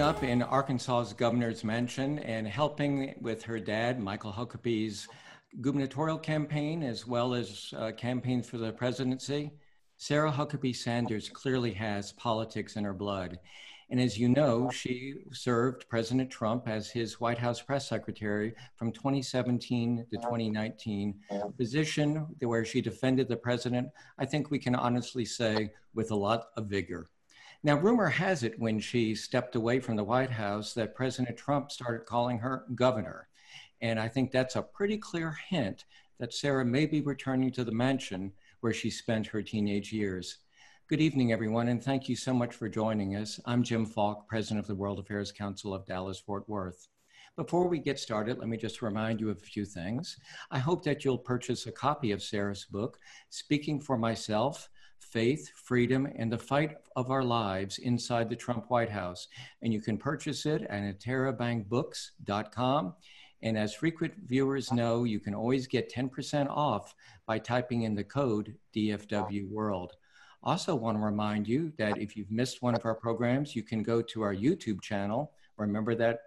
up in Arkansas's governor's mansion and helping with her dad, Michael Huckabee's gubernatorial campaign, as well as uh, campaigns for the presidency, Sarah Huckabee Sanders clearly has politics in her blood. And as you know, she served President Trump as his White House press secretary from 2017 to 2019, a position where she defended the president, I think we can honestly say, with a lot of vigor. Now, rumor has it when she stepped away from the White House that President Trump started calling her governor. And I think that's a pretty clear hint that Sarah may be returning to the mansion where she spent her teenage years. Good evening, everyone, and thank you so much for joining us. I'm Jim Falk, President of the World Affairs Council of Dallas Fort Worth. Before we get started, let me just remind you of a few things. I hope that you'll purchase a copy of Sarah's book, Speaking for Myself Faith, Freedom, and the Fight of Our Lives Inside the Trump White House. And you can purchase it at interabangbooks.com. And as frequent viewers know, you can always get 10% off by typing in the code DFW World. Also, want to remind you that if you've missed one of our programs, you can go to our YouTube channel. Remember that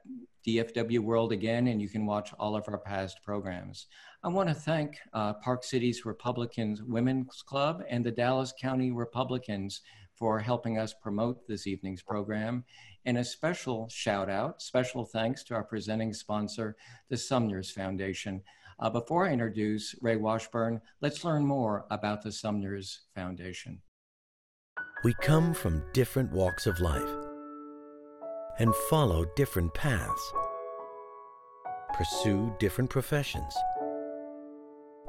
DFW World again, and you can watch all of our past programs. I want to thank uh, Park City's Republicans Women's Club and the Dallas County Republicans for helping us promote this evening's program. And a special shout out, special thanks to our presenting sponsor, the Sumners Foundation. Uh, before I introduce Ray Washburn, let's learn more about the Sumners Foundation. We come from different walks of life and follow different paths, pursue different professions,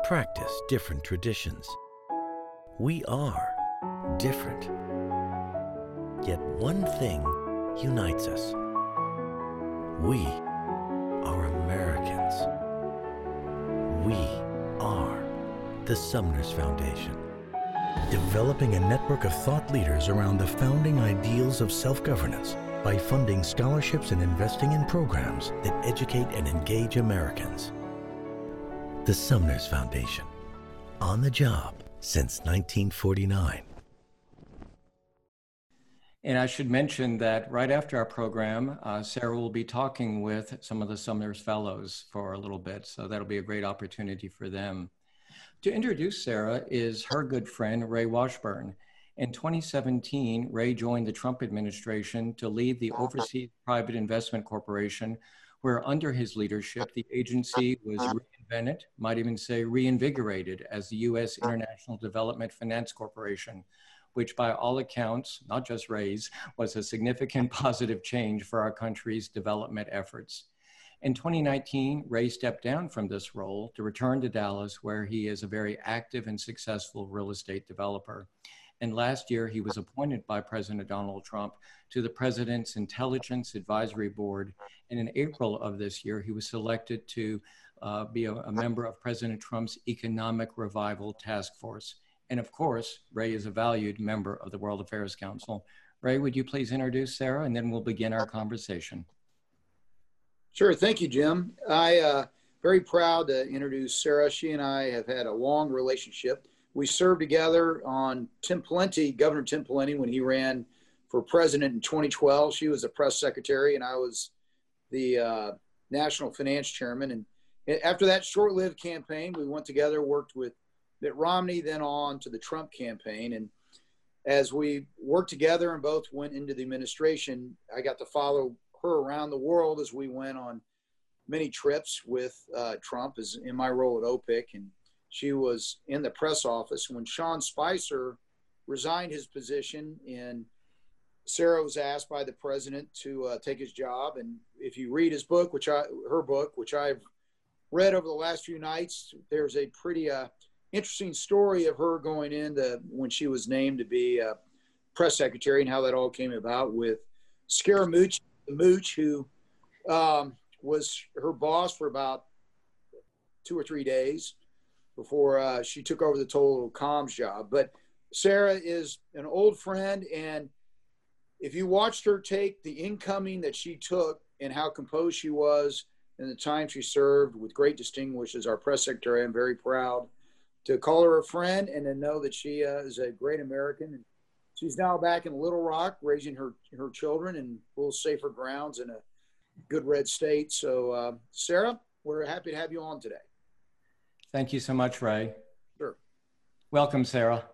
practice different traditions. We are different. Yet one thing unites us. We are Americans. We are the Sumners Foundation developing a network of thought leaders around the founding ideals of self-governance by funding scholarships and investing in programs that educate and engage Americans. The Sumners Foundation, on the job since 1949. And I should mention that right after our program, uh, Sarah will be talking with some of the Sumners Fellows for a little bit. So that'll be a great opportunity for them. To introduce Sarah is her good friend, Ray Washburn. In 2017, Ray joined the Trump administration to lead the Overseas Private Investment Corporation, where under his leadership, the agency was reinvented, might even say reinvigorated, as the U.S. International Development Finance Corporation, which by all accounts, not just Ray's, was a significant positive change for our country's development efforts. In 2019, Ray stepped down from this role to return to Dallas, where he is a very active and successful real estate developer. And last year, he was appointed by President Donald Trump to the President's Intelligence Advisory Board. And in April of this year, he was selected to uh, be a, a member of President Trump's Economic Revival Task Force. And of course, Ray is a valued member of the World Affairs Council. Ray, would you please introduce Sarah and then we'll begin our conversation. Sure. Thank you, Jim. I uh, very proud to introduce Sarah. She and I have had a long relationship. We served together on Tim Pawlenty, Governor Tim Pawlenty, when he ran for president in 2012. She was the press secretary, and I was the uh, national finance chairman. And after that short-lived campaign, we went together, worked with Mitt Romney, then on to the Trump campaign. And as we worked together and both went into the administration, I got to follow her around the world as we went on many trips with uh, Trump as in my role at OPIC. And she was in the press office when Sean Spicer resigned his position and Sarah was asked by the president to uh, take his job. And if you read his book, which I, her book, which I've read over the last few nights, there's a pretty uh, interesting story of her going into when she was named to be a press secretary and how that all came about with Scaramucci Mooch, who um, was her boss for about two or three days before uh, she took over the total comms job. But Sarah is an old friend, and if you watched her take the incoming that she took and how composed she was in the time she served with great distinguish as our press secretary, I'm very proud to call her a friend and to know that she uh, is a great American. And she's now back in Little Rock raising her, her children in a little safer grounds in a good red state. So, uh, Sarah, we're happy to have you on today. Thank you so much, Ray. Sure. Welcome, Sarah.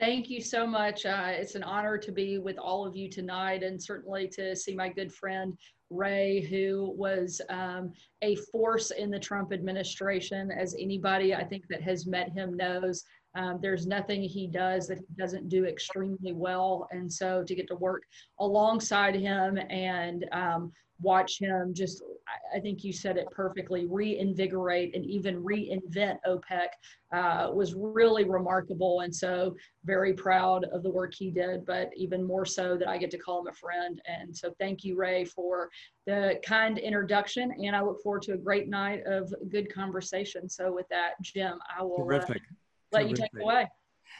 Thank you so much. Uh, it's an honor to be with all of you tonight and certainly to see my good friend Ray, who was um, a force in the Trump administration, as anybody I think that has met him knows. Um, there's nothing he does that he doesn't do extremely well. And so to get to work alongside him and um, watch him just, I think you said it perfectly, reinvigorate and even reinvent OPIC uh, was really remarkable. And so very proud of the work he did, but even more so that I get to call him a friend. And so thank you, Ray, for the kind introduction. And I look forward to a great night of good conversation. So with that, Jim, I will uh, let Terrific. you take it away.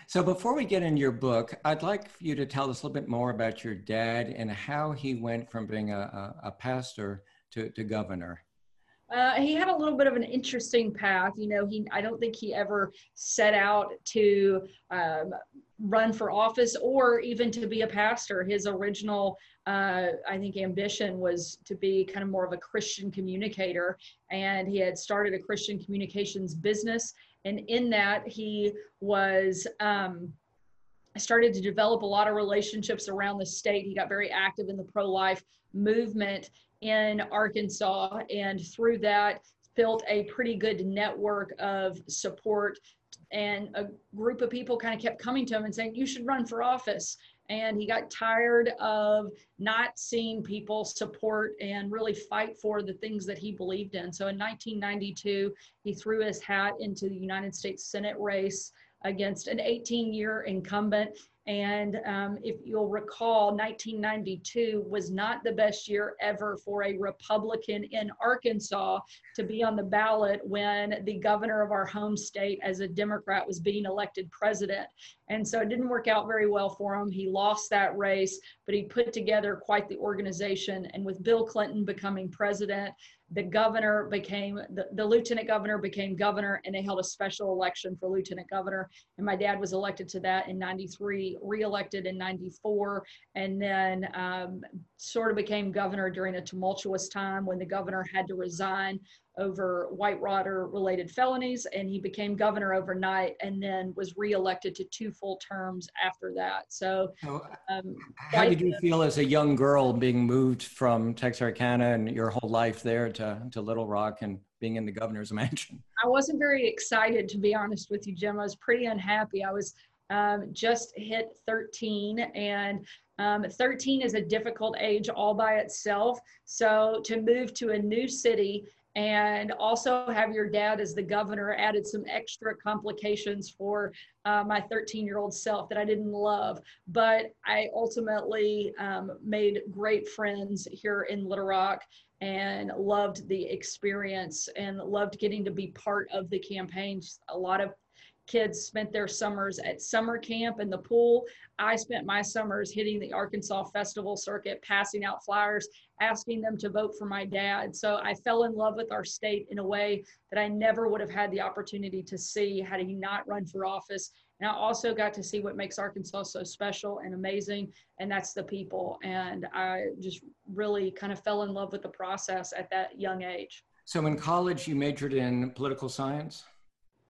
So before we get into your book, I'd like for you to tell us a little bit more about your dad and how he went from being a, a, a pastor to, to governor. Uh, he had a little bit of an interesting path. You know, he I don't think he ever set out to um, run for office or even to be a pastor. His original, uh, I think, ambition was to be kind of more of a Christian communicator, and he had started a Christian communications business and in that, he was um, started to develop a lot of relationships around the state. He got very active in the pro life movement in Arkansas, and through that, built a pretty good network of support. And a group of people kind of kept coming to him and saying, You should run for office and he got tired of not seeing people support and really fight for the things that he believed in. So in 1992, he threw his hat into the United States Senate race against an 18 year incumbent and um, if you'll recall, 1992 was not the best year ever for a Republican in Arkansas to be on the ballot when the governor of our home state, as a Democrat, was being elected president. And so it didn't work out very well for him. He lost that race, but he put together quite the organization. And with Bill Clinton becoming president, the governor became the, the lieutenant governor became governor and they held a special election for lieutenant governor and my dad was elected to that in 93 reelected in 94 and then um, sort of became governor during a tumultuous time when the governor had to resign over white Whitewater related felonies, and he became governor overnight and then was reelected to two full terms after that. So, um, how did you feel as a young girl being moved from Texarkana and your whole life there to, to Little Rock and being in the governor's mansion? I wasn't very excited, to be honest with you, Jim. I was pretty unhappy. I was um, just hit 13 and um, 13 is a difficult age all by itself. So to move to a new city and also have your dad as the governor added some extra complications for uh, my 13 year old self that I didn't love. But I ultimately um, made great friends here in Little Rock and loved the experience and loved getting to be part of the campaigns. A lot of kids spent their summers at summer camp in the pool. I spent my summers hitting the Arkansas Festival circuit, passing out flyers, asking them to vote for my dad. So I fell in love with our state in a way that I never would have had the opportunity to see had he not run for office. And I also got to see what makes Arkansas so special and amazing, and that's the people. And I just really kind of fell in love with the process at that young age. So in college, you majored in political science?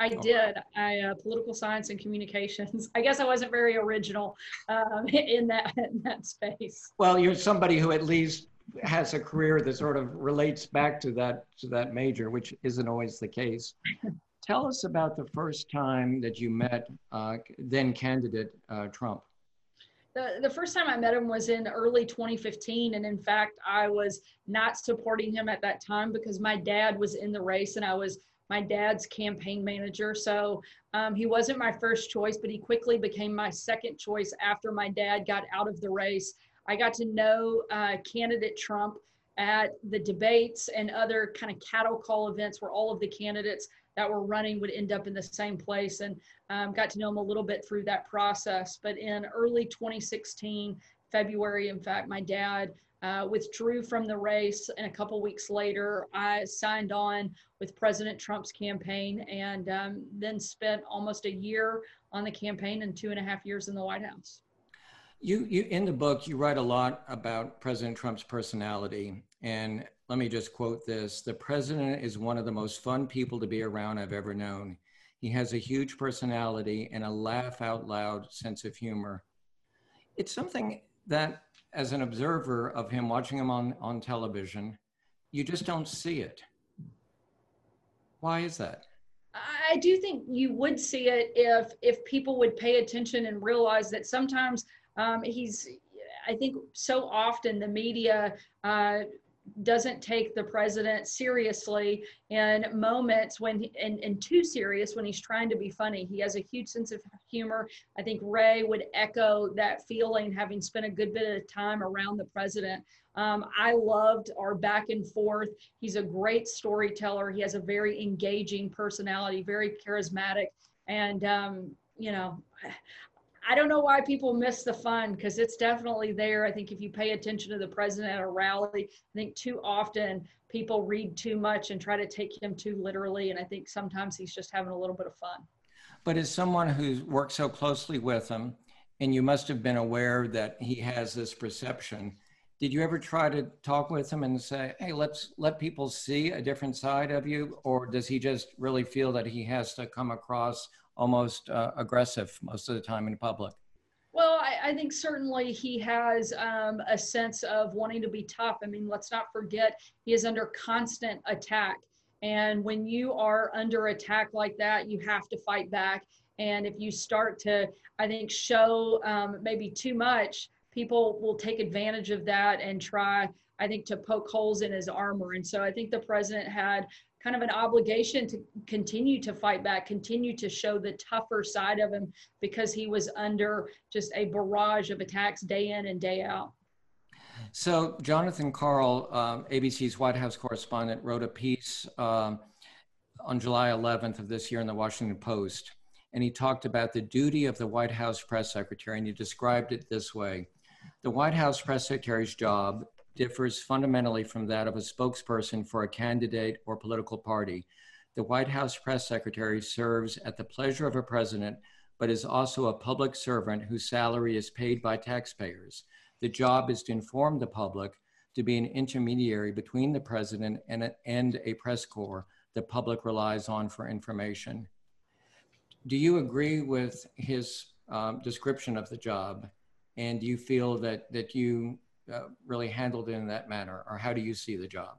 I did. I uh, political science and communications. I guess I wasn't very original um, in that in that space. Well, you're somebody who at least has a career that sort of relates back to that to that major, which isn't always the case. Tell us about the first time that you met uh, then candidate uh, Trump. The, the first time I met him was in early 2015. And in fact, I was not supporting him at that time because my dad was in the race and I was my dad's campaign manager. So um, he wasn't my first choice, but he quickly became my second choice after my dad got out of the race. I got to know uh, candidate Trump at the debates and other kind of cattle call events where all of the candidates that were running would end up in the same place and um, got to know him a little bit through that process. But in early 2016, February, in fact, my dad uh, withdrew from the race, and a couple weeks later, I signed on with President Trump's campaign, and um, then spent almost a year on the campaign and two and a half years in the White House. You, you in the book, you write a lot about President Trump's personality. And let me just quote this The president is one of the most fun people to be around I've ever known. He has a huge personality and a laugh out loud sense of humor. It's something that, as an observer of him, watching him on, on television, you just don't see it. Why is that? I do think you would see it if if people would pay attention and realize that sometimes um, he's. I think so often the media uh, doesn't take the president seriously in moments when and, and too serious when he's trying to be funny. He has a huge sense of humor. I think ray would echo that feeling having spent a good bit of time around the president. Um, i loved our back and forth. He's a great storyteller. He has a very engaging personality very charismatic. And um, you know I don't know why people miss the fun because it's definitely there. I think if you pay attention to the president at a rally, I think too often people read too much and try to take him too literally. And I think sometimes he's just having a little bit of fun. But as someone who's worked so closely with him, and you must have been aware that he has this perception, did you ever try to talk with him and say, hey, let's let people see a different side of you? Or does he just really feel that he has to come across almost uh, aggressive most of the time in public? Well, I, I think certainly he has um, a sense of wanting to be tough. I mean, let's not forget he is under constant attack. And when you are under attack like that, you have to fight back. And if you start to, I think, show um, maybe too much, people will take advantage of that and try, I think, to poke holes in his armor. And so I think the president had kind of an obligation to continue to fight back, continue to show the tougher side of him because he was under just a barrage of attacks day in and day out. So, Jonathan Karl, um, ABC's White House correspondent, wrote a piece um, on July 11th of this year in the Washington Post, and he talked about the duty of the White House press secretary, and he described it this way The White House press secretary's job differs fundamentally from that of a spokesperson for a candidate or political party. The White House press secretary serves at the pleasure of a president, but is also a public servant whose salary is paid by taxpayers. The job is to inform the public, to be an intermediary between the president and a, and a press corps the public relies on for information. Do you agree with his um, description of the job? And do you feel that, that you uh, really handled in that manner, or how do you see the job?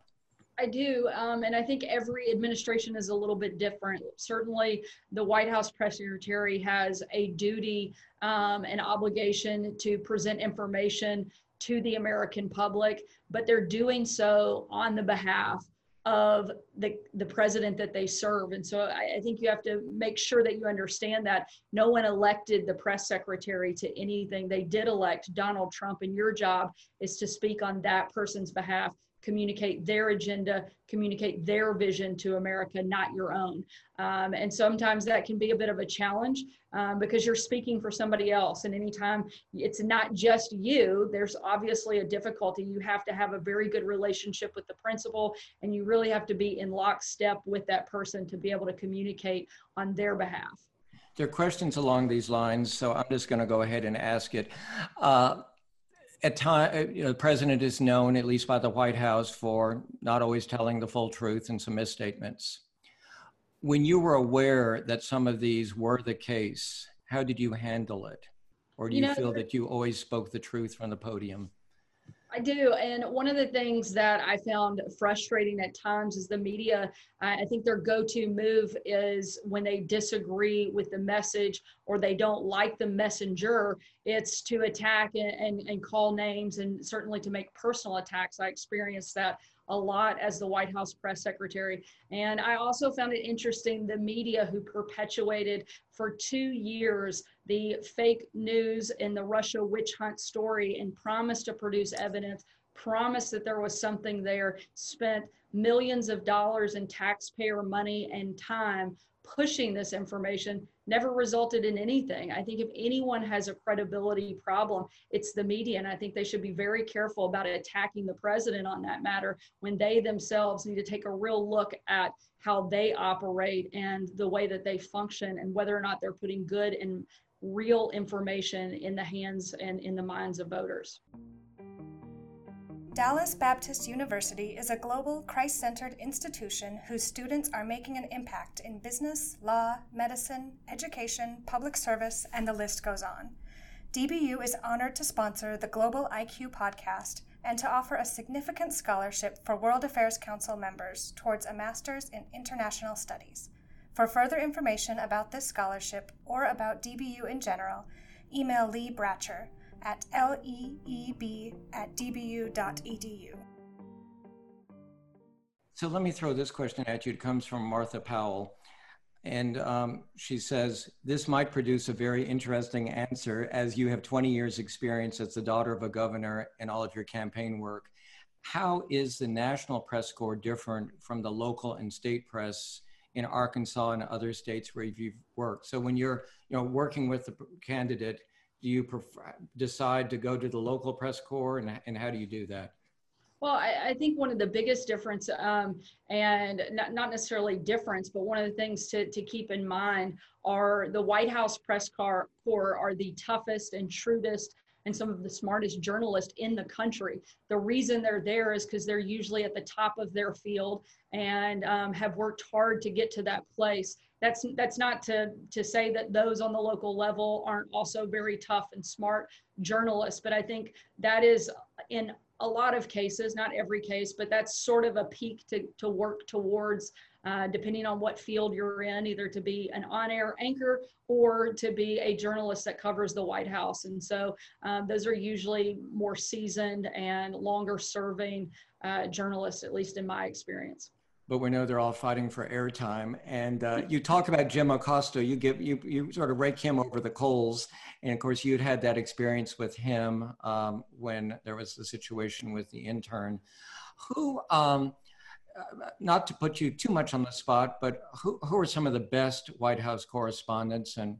I do. Um, and I think every administration is a little bit different. Certainly, the White House press secretary has a duty um, and obligation to present information to the American public, but they're doing so on the behalf of the, the president that they serve. And so I, I, think you have to make sure that you understand that no one elected the press secretary to anything. They did elect Donald Trump, and your job is to speak on that person's behalf communicate their agenda, communicate their vision to America, not your own. Um, and sometimes that can be a bit of a challenge um, because you're speaking for somebody else. And anytime it's not just you, there's obviously a difficulty. You have to have a very good relationship with the principal, and you really have to be in lockstep with that person to be able to communicate on their behalf. There are questions along these lines, so I'm just going to go ahead and ask it. Uh, at time, uh, you know, the president is known, at least by the White House, for not always telling the full truth and some misstatements. When you were aware that some of these were the case, how did you handle it? Or do you, you know, feel that you always spoke the truth from the podium? I do. And one of the things that I found frustrating at times is the media, I think their go to move is when they disagree with the message or they don't like the messenger, it's to attack and, and, and call names and certainly to make personal attacks. I experienced that a lot as the White House press secretary. And I also found it interesting the media who perpetuated for two years the fake news and the Russia witch hunt story and promised to produce evidence, promised that there was something there, spent millions of dollars in taxpayer money and time pushing this information never resulted in anything. I think if anyone has a credibility problem, it's the media. And I think they should be very careful about attacking the president on that matter when they themselves need to take a real look at how they operate and the way that they function and whether or not they're putting good and real information in the hands and in the minds of voters. Dallas Baptist University is a global, Christ centered institution whose students are making an impact in business, law, medicine, education, public service, and the list goes on. DBU is honored to sponsor the Global IQ podcast and to offer a significant scholarship for World Affairs Council members towards a Master's in International Studies. For further information about this scholarship or about DBU in general, email Lee Bratcher at leeb at dbu.edu. So let me throw this question at you. It comes from Martha Powell. And um, she says, This might produce a very interesting answer as you have 20 years' experience as the daughter of a governor and all of your campaign work. How is the national press corps different from the local and state press in Arkansas and other states where you've worked? So when you're you know, working with the candidate, do you prefer, decide to go to the local press corps and, and how do you do that? Well, I, I, think one of the biggest difference, um, and not, not necessarily difference, but one of the things to, to keep in mind are the White House press corps are the toughest and shrewdest and some of the smartest journalists in the country. The reason they're there is because they're usually at the top of their field and um, have worked hard to get to that place. That's that's not to to say that those on the local level aren't also very tough and smart journalists, but I think that is in a lot of cases, not every case, but that's sort of a peak to, to work towards, uh, depending on what field you're in, either to be an on air anchor or to be a journalist that covers the White House. And so um, those are usually more seasoned and longer serving uh, journalists, at least in my experience but we know they're all fighting for airtime. And uh, you talk about Jim Acosta. You give you you sort of rake him over the coals, and of course you'd had that experience with him um, when there was the situation with the intern. Who, um, not to put you too much on the spot, but who who are some of the best White House correspondents, and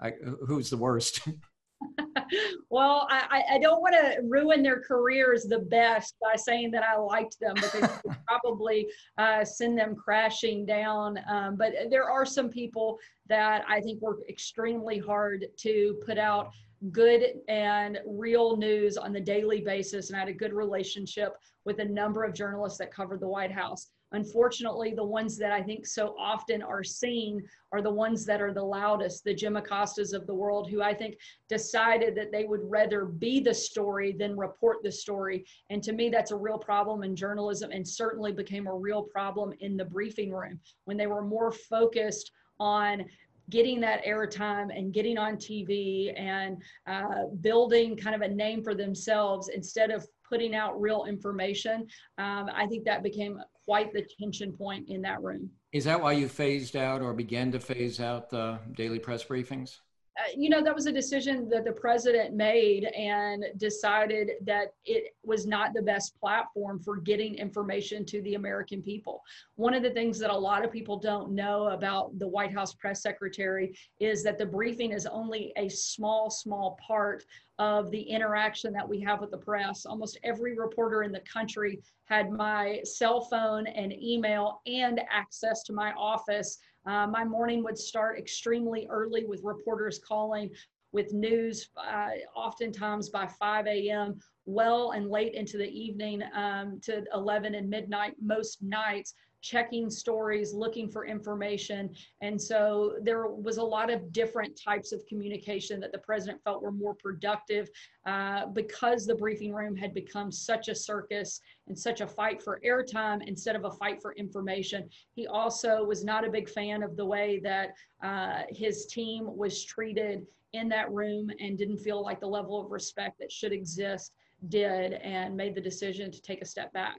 I, who's the worst? well, I, I don't want to ruin their careers the best by saying that I liked them because probably uh, send them crashing down. Um, but there are some people that I think work extremely hard to put out good and real news on the daily basis. And I had a good relationship with a number of journalists that covered the White House. Unfortunately, the ones that I think so often are seen are the ones that are the loudest, the Jim Acostas of the world, who I think decided that they would rather be the story than report the story. And to me, that's a real problem in journalism and certainly became a real problem in the briefing room when they were more focused on getting that airtime and getting on TV and uh, building kind of a name for themselves instead of putting out real information. Um, I think that became quite the tension point in that room. Is that why you phased out or began to phase out the daily press briefings? Uh, you know, that was a decision that the president made and decided that it was not the best platform for getting information to the American people. One of the things that a lot of people don't know about the White House press secretary is that the briefing is only a small, small part of the interaction that we have with the press. Almost every reporter in the country had my cell phone and email and access to my office uh, my morning would start extremely early with reporters calling with news, uh, oftentimes by 5 a.m., well and late into the evening um, to 11 and midnight most nights checking stories, looking for information. And so there was a lot of different types of communication that the president felt were more productive uh, because the briefing room had become such a circus and such a fight for airtime instead of a fight for information. He also was not a big fan of the way that uh, his team was treated in that room and didn't feel like the level of respect that should exist did and made the decision to take a step back.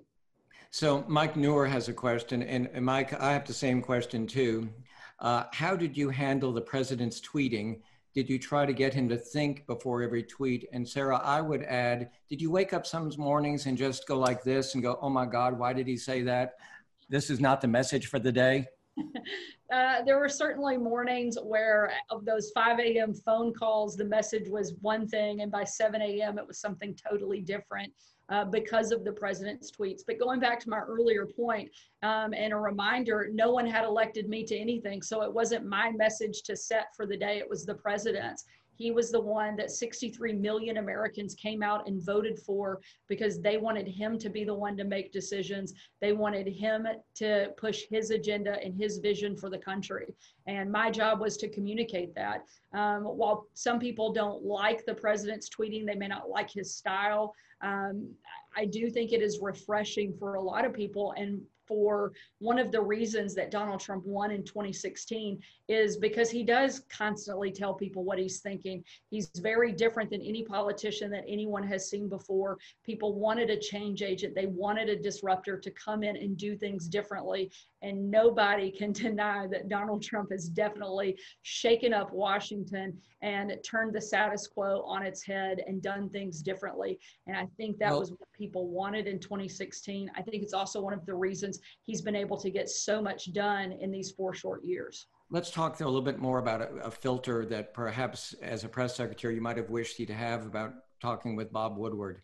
So Mike Newer has a question, and, and Mike, I have the same question too. Uh, how did you handle the president's tweeting? Did you try to get him to think before every tweet? And Sarah, I would add, did you wake up some mornings and just go like this and go, oh my God, why did he say that? This is not the message for the day? Uh, there were certainly mornings where of those 5 a.m. phone calls, the message was one thing, and by 7 a.m. it was something totally different uh, because of the president's tweets. But going back to my earlier point, um, and a reminder, no one had elected me to anything. So it wasn't my message to set for the day, it was the president's. He was the one that 63 million Americans came out and voted for because they wanted him to be the one to make decisions. They wanted him to push his agenda and his vision for the country. And my job was to communicate that. Um, while some people don't like the president's tweeting, they may not like his style. Um, I do think it is refreshing for a lot of people. And for one of the reasons that Donald Trump won in 2016 is because he does constantly tell people what he's thinking. He's very different than any politician that anyone has seen before. People wanted a change agent, they wanted a disruptor to come in and do things differently. And nobody can deny that Donald Trump has definitely shaken up Washington and turned the status quo on its head and done things differently. And I think that well, was what people wanted in 2016. I think it's also one of the reasons he's been able to get so much done in these four short years. Let's talk a little bit more about a, a, filter that perhaps as a press secretary you might have wished he'd have about talking with Bob Woodward.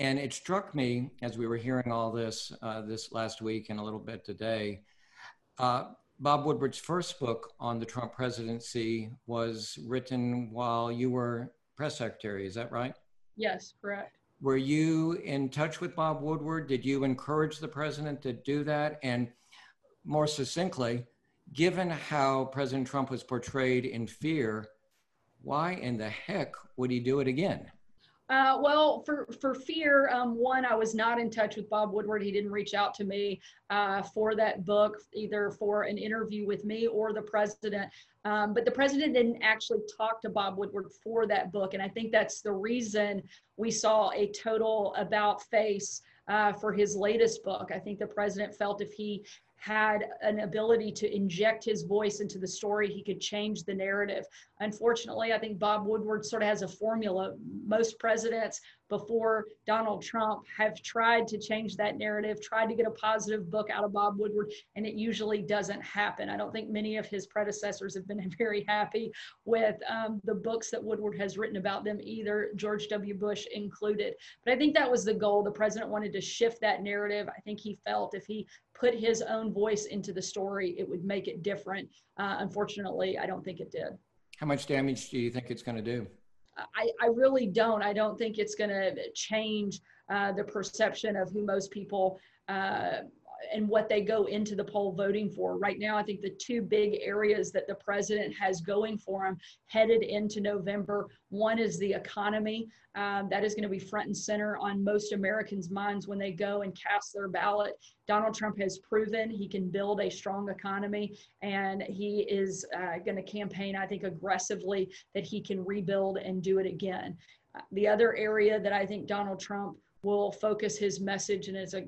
And it struck me as we were hearing all this uh, this last week and a little bit today. Uh, Bob Woodward's first book on the Trump presidency was written while you were press secretary. Is that right? Yes, correct. Were you in touch with Bob Woodward? Did you encourage the president to do that? And more succinctly, given how President Trump was portrayed in fear, why in the heck would he do it again? Uh, well, for for fear, um, one, I was not in touch with Bob Woodward. He didn't reach out to me uh, for that book, either for an interview with me or the president. Um, but the president didn't actually talk to Bob Woodward for that book, and I think that's the reason we saw a total about face uh, for his latest book. I think the president felt if he had an ability to inject his voice into the story, he could change the narrative. Unfortunately, I think Bob Woodward sort of has a formula. Most presidents before Donald Trump have tried to change that narrative, tried to get a positive book out of Bob Woodward, and it usually doesn't happen. I don't think many of his predecessors have been very happy with um, the books that Woodward has written about them, either George W. Bush included. But I think that was the goal. The president wanted to shift that narrative. I think he felt if he put his own voice into the story, it would make it different. Uh, unfortunately, I don't think it did. How much damage do you think it's going to do? I, I really don't. I don't think it's going to change uh, the perception of who most people uh, and what they go into the poll voting for. Right now, I think the two big areas that the president has going for him headed into November one is the economy. Um, that is going to be front and center on most Americans' minds when they go and cast their ballot. Donald Trump has proven he can build a strong economy, and he is uh, going to campaign, I think, aggressively that he can rebuild and do it again. Uh, the other area that I think Donald Trump will focus his message and is a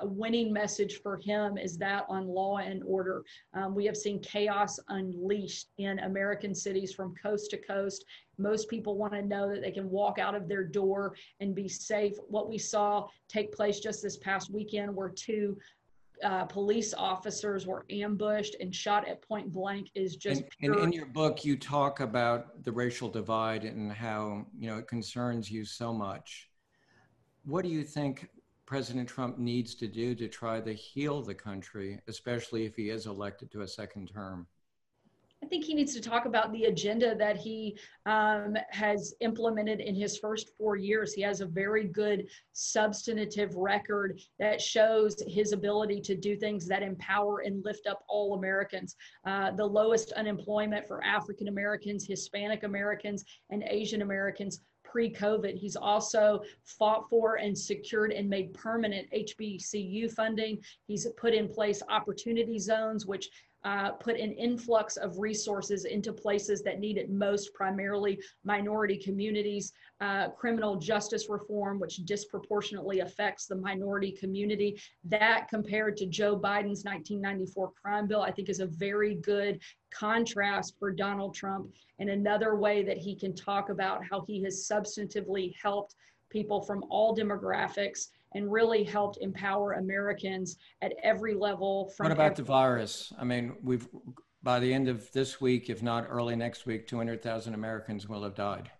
a winning message for him is that on law and order. Um, we have seen chaos unleashed in American cities from coast to coast. Most people want to know that they can walk out of their door and be safe. What we saw take place just this past weekend where two uh, police officers were ambushed and shot at point blank is just. And, and, in your book, you talk about the racial divide and how you know it concerns you so much. What do you think President Trump needs to do to try to heal the country, especially if he is elected to a second term? I think he needs to talk about the agenda that he um, has implemented in his first four years. He has a very good substantive record that shows his ability to do things that empower and lift up all Americans. Uh, the lowest unemployment for African Americans, Hispanic Americans, and Asian Americans pre-COVID. He's also fought for and secured and made permanent HBCU funding. He's put in place opportunity zones, which uh, put an influx of resources into places that need it most, primarily minority communities, uh, criminal justice reform, which disproportionately affects the minority community. That compared to Joe Biden's 1994 crime bill, I think is a very good contrast for Donald Trump and another way that he can talk about how he has substantively helped people from all demographics and really helped empower Americans at every level. From what about the virus? I mean, we've by the end of this week, if not early next week, 200,000 Americans will have died.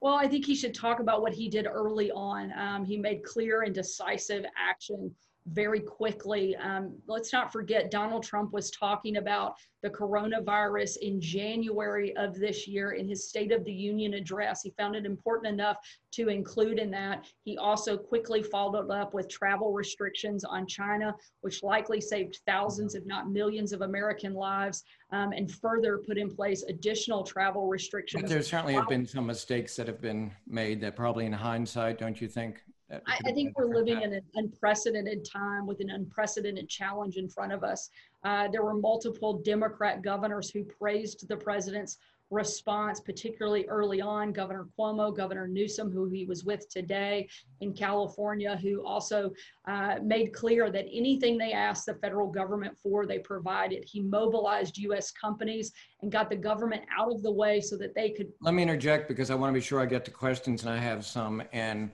Well, I think he should talk about what he did early on. Um, he made clear and decisive action very quickly. Um, let's not forget, Donald Trump was talking about the coronavirus in January of this year in his State of the Union address. He found it important enough to include in that. He also quickly followed up with travel restrictions on China, which likely saved thousands, if not millions, of American lives, um, and further put in place additional travel restrictions. But there certainly have been some mistakes that have been made that probably in hindsight, don't you think? I, I, think we're living in an unprecedented time with an unprecedented challenge in front of us. Uh, there were multiple Democrat governors who praised the president's response, particularly early on. Governor Cuomo, Governor Newsom, who he was with today in California, who also uh, made clear that anything they asked the federal government for, they provided. He mobilized U.S. companies and got the government out of the way so that they could. Let me interject because I want to be sure I get to questions and I have some. And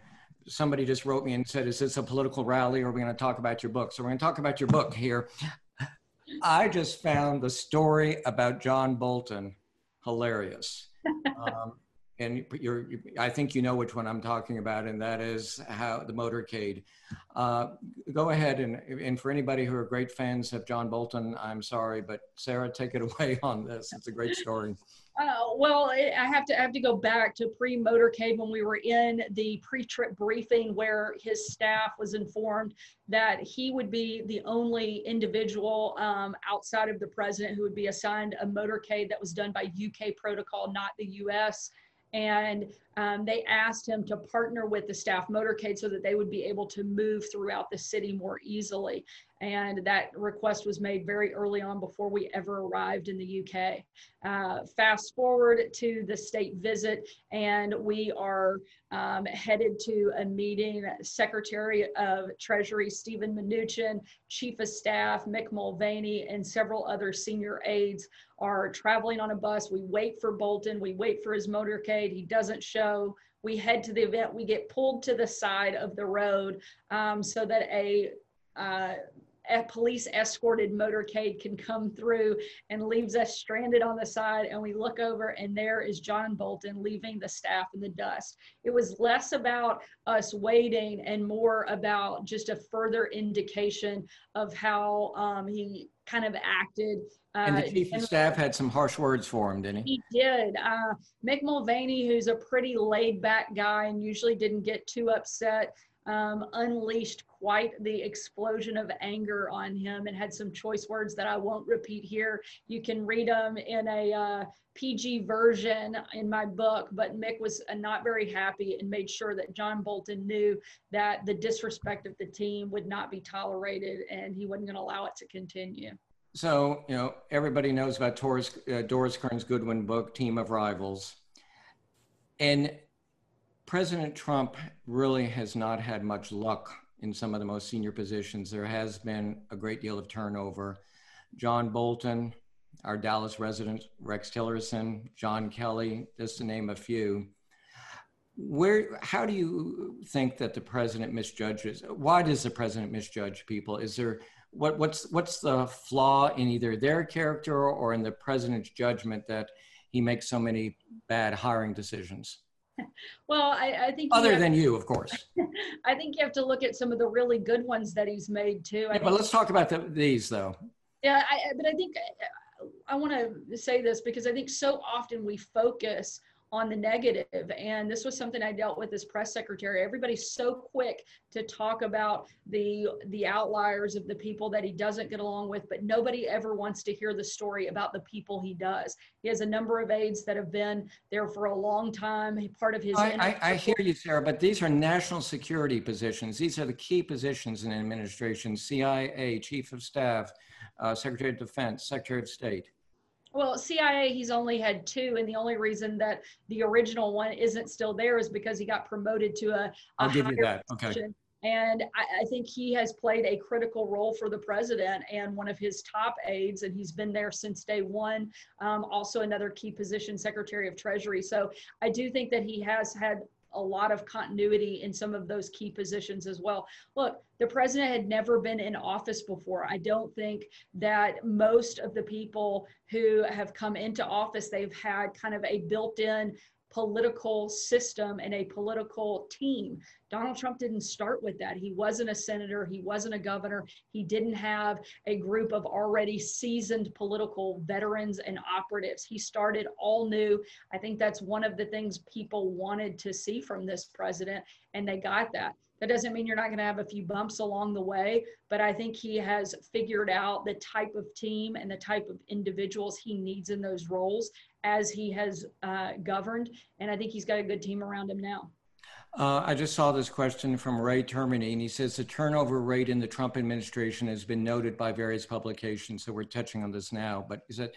somebody just wrote me and said, Is this a political rally or are we going to talk about your book? So we're going to talk about your book here. I just found the story about John Bolton hilarious. Um, and you're, I think you know which one I'm talking about, and that is how the motorcade. Uh, go ahead, and, and for anybody who are great fans of John Bolton, I'm sorry, but Sarah, take it away on this. It's a great story. Uh, well, I have to I have to go back to pre-motorcade when we were in the pre-trip briefing where his staff was informed that he would be the only individual um, outside of the president who would be assigned a motorcade that was done by UK protocol, not the US and um, they asked him to partner with the staff motorcade so that they would be able to move throughout the city more easily. And that request was made very early on before we ever arrived in the UK. Uh, fast forward to the state visit, and we are um, headed to a meeting. Secretary of Treasury Stephen Mnuchin, Chief of Staff Mick Mulvaney, and several other senior aides are traveling on a bus. We wait for Bolton, we wait for his motorcade. He doesn't show. We head to the event. We get pulled to the side of the road um, so that a uh, a police escorted motorcade can come through and leaves us stranded on the side and we look over and there is john bolton leaving the staff in the dust it was less about us waiting and more about just a further indication of how um, he kind of acted uh, and the chief of staff had some harsh words for him, didn't he? He did. Uh, Mick Mulvaney, who's a pretty laid back guy and usually didn't get too upset, um, unleashed quite the explosion of anger on him and had some choice words that I won't repeat here. You can read them in a uh, PG version in my book, but Mick was uh, not very happy and made sure that John Bolton knew that the disrespect of the team would not be tolerated and he wasn't going to allow it to continue. So, you know, everybody knows about Doris, uh, Doris Kearns Goodwin book, Team of Rivals. And President Trump really has not had much luck in some of the most senior positions. There has been a great deal of turnover. John Bolton, our Dallas resident, Rex Tillerson, John Kelly, just to name a few. Where, how do you think that the president misjudges? Why does the president misjudge people? Is there what, what's what's the flaw in either their character or in the president's judgment that he makes so many bad hiring decisions? well, I, I think other have, than you, of course. I think you have to look at some of the really good ones that he's made too. Yeah, but let's talk about the, these though. Yeah, I, but I think I, I want to say this because I think so often we focus on the negative. And this was something i dealt with as press secretary. Everybody's so quick to talk about the the outliers of the people that he doesn't get along with but nobody ever wants to hear the story about the people he does. He has a number of aides that have been there for a long time part of his I, I, I hear you sarah but these are national security positions. These are the key positions in administration. Cia chief of staff uh, secretary of defense secretary of state well, CIA, he's only had two, and the only reason that the original one isn't still there is because he got promoted to a. a I'll give you that. Okay. Position. And I, I, think he has played a critical role for the president and one of his top aides, and he's been there since day one. Um, also, another key position, Secretary of Treasury. So I do think that he has had a lot of continuity in some of those key positions as well. Look, the president had never been in office before. I don't think that most of the people who have come into office, they've had kind of a built in political system and a political team. Donald Trump didn't start with that. He wasn't a senator, he wasn't a governor, he didn't have a group of already seasoned political veterans and operatives. He started all new. I think that's one of the things people wanted to see from this president, and they got that. That doesn't mean you're not going to have a few bumps along the way, but I think he has figured out the type of team and the type of individuals he needs in those roles as he has uh, governed. And I think he's got a good team around him now. Uh, I just saw this question from Ray Termini, and he says the turnover rate in the Trump administration has been noted by various publications. So we're touching on this now. But is that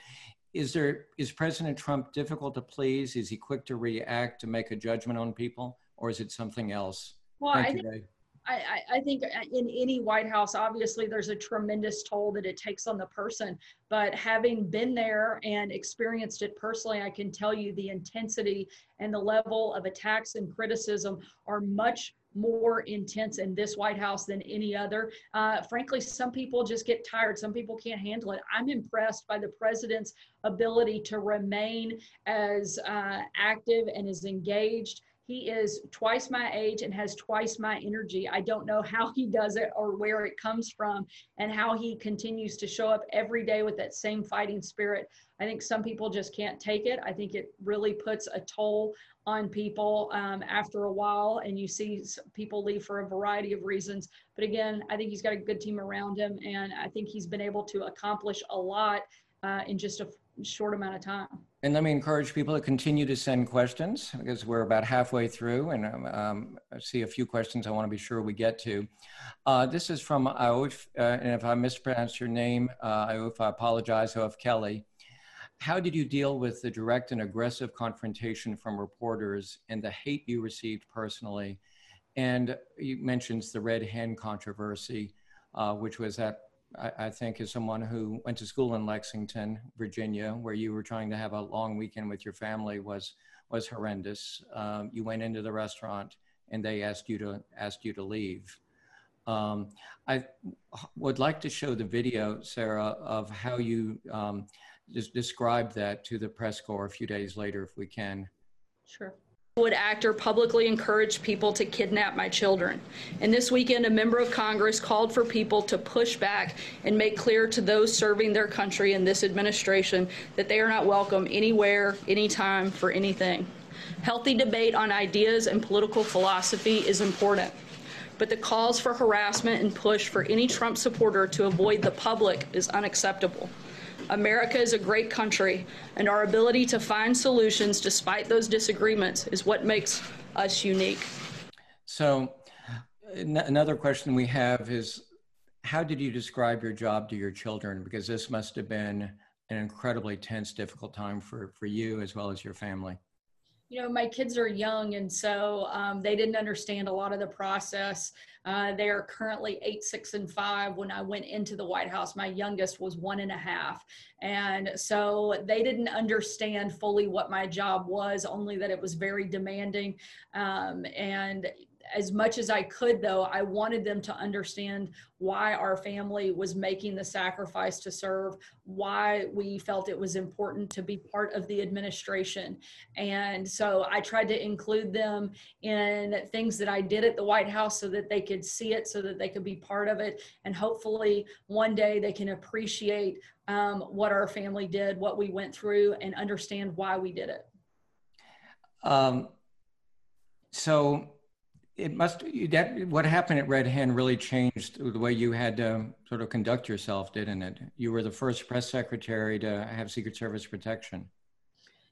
is there is President Trump difficult to please? Is he quick to react to make a judgment on people, or is it something else? Well, Thank I you, think, I, I think in any White House, obviously, there's a tremendous toll that it takes on the person. But having been there and experienced it personally, I can tell you the intensity and the level of attacks and criticism are much more intense in this White House than any other. Uh, frankly, some people just get tired. Some people can't handle it. I'm impressed by the president's ability to remain as uh, active and as engaged he is twice my age and has twice my energy. I don't know how he does it or where it comes from and how he continues to show up every day with that same fighting spirit. I think some people just can't take it. I think it really puts a toll on people um, after a while, and you see people leave for a variety of reasons. But again, I think he's got a good team around him, and I think he's been able to accomplish a lot uh, in just a short amount of time. And let me encourage people to continue to send questions because we're about halfway through and um, um I see a few questions I want to be sure we get to. Uh, this is from Aouf, uh, and if I mispronounce your name, uh, Aouf, I apologize, Aouf Kelly. How did you deal with the direct and aggressive confrontation from reporters and the hate you received personally? And he mentions the red hen controversy, uh, which was at I, I, think, as someone who went to school in Lexington, Virginia, where you were trying to have a long weekend with your family, was was horrendous. Um, you went into the restaurant and they asked you to asked you to leave. Um, I would like to show the video, Sarah, of how you um, just described that to the press corps a few days later, if we can. Sure would actor publicly encourage people to kidnap my children. And this weekend, a member of Congress called for people to push back and make clear to those serving their country in this administration that they are not welcome anywhere, anytime, for anything. Healthy debate on ideas and political philosophy is important. But the calls for harassment and push for any Trump supporter to avoid the public is unacceptable. America is a great country, and our ability to find solutions despite those disagreements is what makes us unique. So, another question we have is How did you describe your job to your children? Because this must have been an incredibly tense, difficult time for, for you as well as your family you know, my kids are young, and so um, they didn't understand a lot of the process. Uh, they are currently eight, six, and five. When I went into the White House, my youngest was one and a half. And so they didn't understand fully what my job was, only that it was very demanding. Um, and as much as I could, though, I wanted them to understand why our family was making the sacrifice to serve, why we felt it was important to be part of the administration. And so I tried to include them in things that I did at the White House so that they could see it, so that they could be part of it. And hopefully one day they can appreciate um, what our family did, what we went through, and understand why we did it. Um, so, it must that what happened at Red Hen really changed the way you had to sort of conduct yourself, didn't it? You were the first press secretary to have Secret Service protection.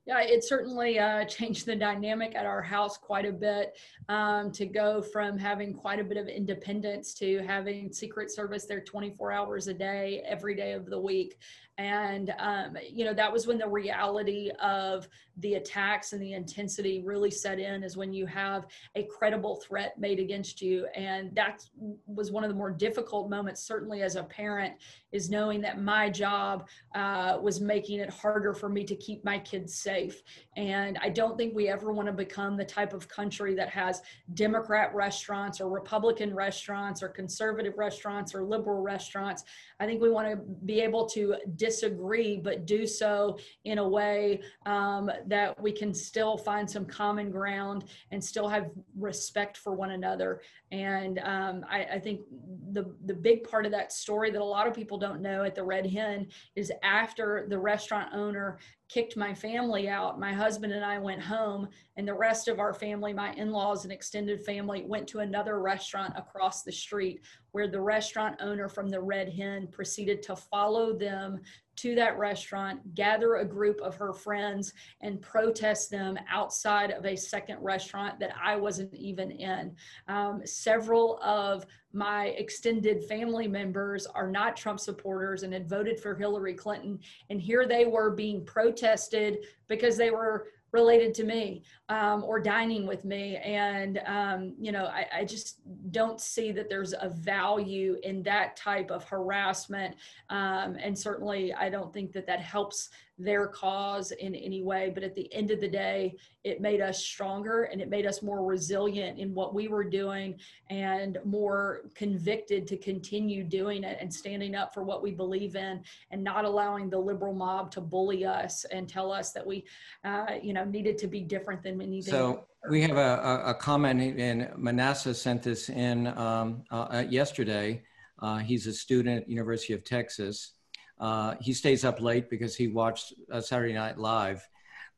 Yeah, it certainly uh, changed the dynamic at our house quite a bit um, to go from having quite a bit of independence to having Secret Service there 24 hours a day, every day of the week. And, um, you know, that was when the reality of the attacks and the intensity really set in, is when you have a credible threat made against you. And that was one of the more difficult moments, certainly as a parent, is knowing that my job uh, was making it harder for me to keep my kids safe. And I don't think we ever want to become the type of country that has Democrat restaurants or Republican restaurants or conservative restaurants or liberal restaurants. I think we want to be able to disagree, but do so in a way um, that we can still find some common ground and still have respect for one another. And um, I, I, think the the big part of that story that a lot of people don't know at the Red Hen is after the restaurant owner kicked my family out. My husband and I went home, and the rest of our family, my in laws and extended family, went to another restaurant across the street where the restaurant owner from the Red Hen proceeded to follow them to that restaurant, gather a group of her friends, and protest them outside of a second restaurant that I wasn't even in. Um, several of my extended family members are not Trump supporters and had voted for Hillary Clinton. And here they were being protested because they were related to me um, or dining with me. And, um, you know, I, I, just don't see that there's a value in that type of harassment. Um, and certainly, I don't think that that helps their cause in any way. But at the end of the day, it made us stronger and it made us more resilient in what we were doing and more convicted to continue doing it and standing up for what we believe in and not allowing the liberal mob to bully us and tell us that we, uh, you know, needed to be different than anything. So we have a, a, comment and Manasseh sent this in um, uh, yesterday. Uh, he's a student at University of Texas uh, he stays up late because he watched uh, Saturday Night Live.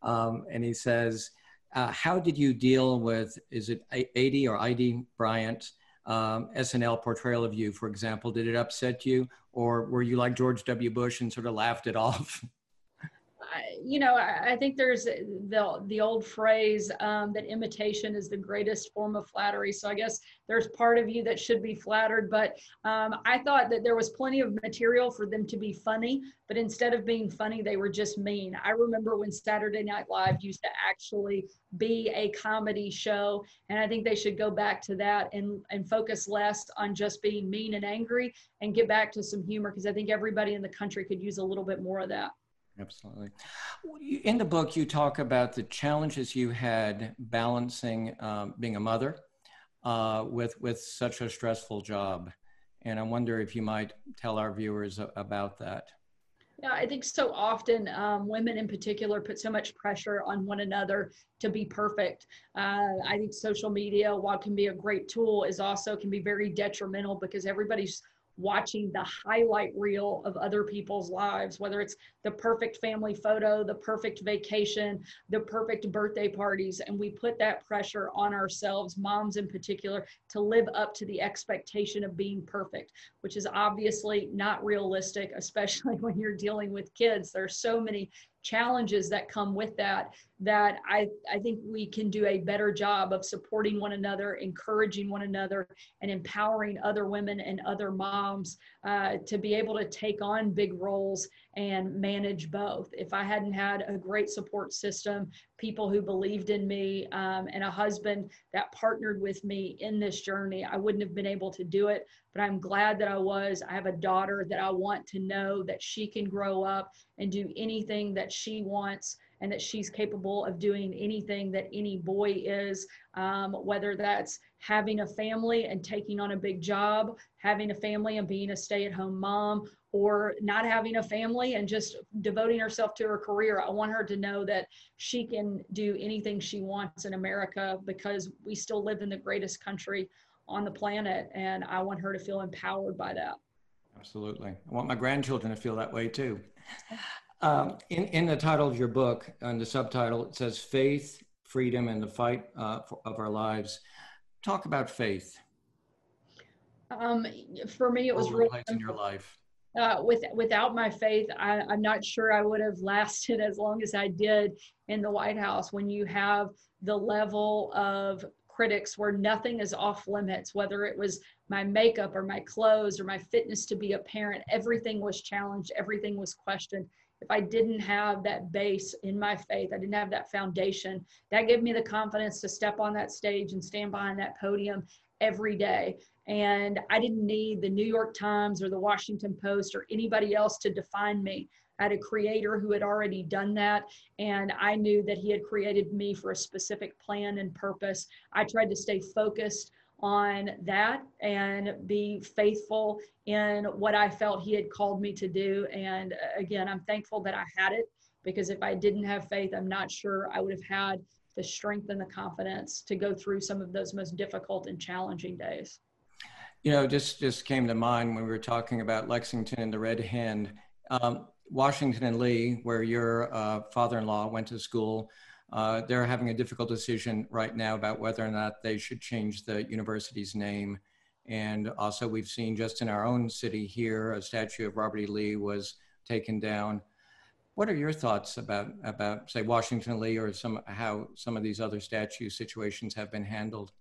Um, and he says, uh, How did you deal with, is it Aidy or Aidy Bryant, um, SNL portrayal of you, for example? Did it upset you? Or were you like George W. Bush and sort of laughed it off? You know, I, I, think there's the the old phrase um, that imitation is the greatest form of flattery. So I guess there's part of you that should be flattered, but um, I thought that there was plenty of material for them to be funny. But instead of being funny, they were just mean. I remember when Saturday Night Live used to actually be a comedy show, and I think they should go back to that and and focus less on just being mean and angry and get back to some humor because I think everybody in the country could use a little bit more of that. Absolutely. In the book, you talk about the challenges you had balancing um, being a mother uh, with with such a stressful job, and I wonder if you might tell our viewers about that. Yeah, I think so often um, women in particular put so much pressure on one another to be perfect. Uh, I think social media, while can be a great tool, is also can be very detrimental because everybody's watching the highlight reel of other people's lives, whether it's the perfect family photo, the perfect vacation, the perfect birthday parties. And we put that pressure on ourselves, moms in particular, to live up to the expectation of being perfect, which is obviously not realistic, especially when you're dealing with kids. There's so many challenges that come with that that I, I think we can do a better job of supporting one another encouraging one another and empowering other women and other moms uh, to be able to take on big roles and manage both. If i hadn't had a great support system people who believed in me um, and a husband that partnered with me in this journey i wouldn't have been able to do it. But i'm glad that i was. I have a daughter that i want to know that she can grow up and do anything that she wants and that she's capable of doing anything that any boy is, um, whether that's having a family and taking on a big job, having a family and being a stay at home mom, or not having a family and just devoting herself to her career. I want her to know that she can do anything she wants in America because we still live in the greatest country on the planet. And I want her to feel empowered by that. Absolutely. I want my grandchildren to feel that way too. Um, in, in the title of your book, on the subtitle, it says Faith, Freedom, and the Fight uh, for, of Our Lives. Talk about faith. Um, for me, it was really in your life. Uh, with without my faith, I, I'm not sure I would have lasted as long as I did in the White House. When you have the level of critics where nothing is off limits, whether it was my makeup or my clothes or my fitness to be a parent, everything was challenged, everything was questioned if I didn't have that base in my faith, I didn't have that foundation, that gave me the confidence to step on that stage and stand behind that podium every day. And I didn't need the New York Times or the Washington Post or anybody else to define me. I had a creator who had already done that, and I knew that he had created me for a specific plan and purpose. I tried to stay focused on that and be faithful in what I felt he had called me to do. And uh, again, I'm thankful that I had it because if I didn't have faith, I'm not sure I would have had the strength and the confidence to go through some of those most difficult and challenging days. You know, just just came to mind when we were talking about Lexington and the Red Hen, um, Washington and Lee, where your uh, father-in-law went to school. Uh, they're having a difficult decision right now about whether or not they should change the university's name. And also, we've seen just in our own city here, a statue of Robert E. Lee was taken down. What are your thoughts about about say Washington Lee or some how some of these other statue situations have been handled?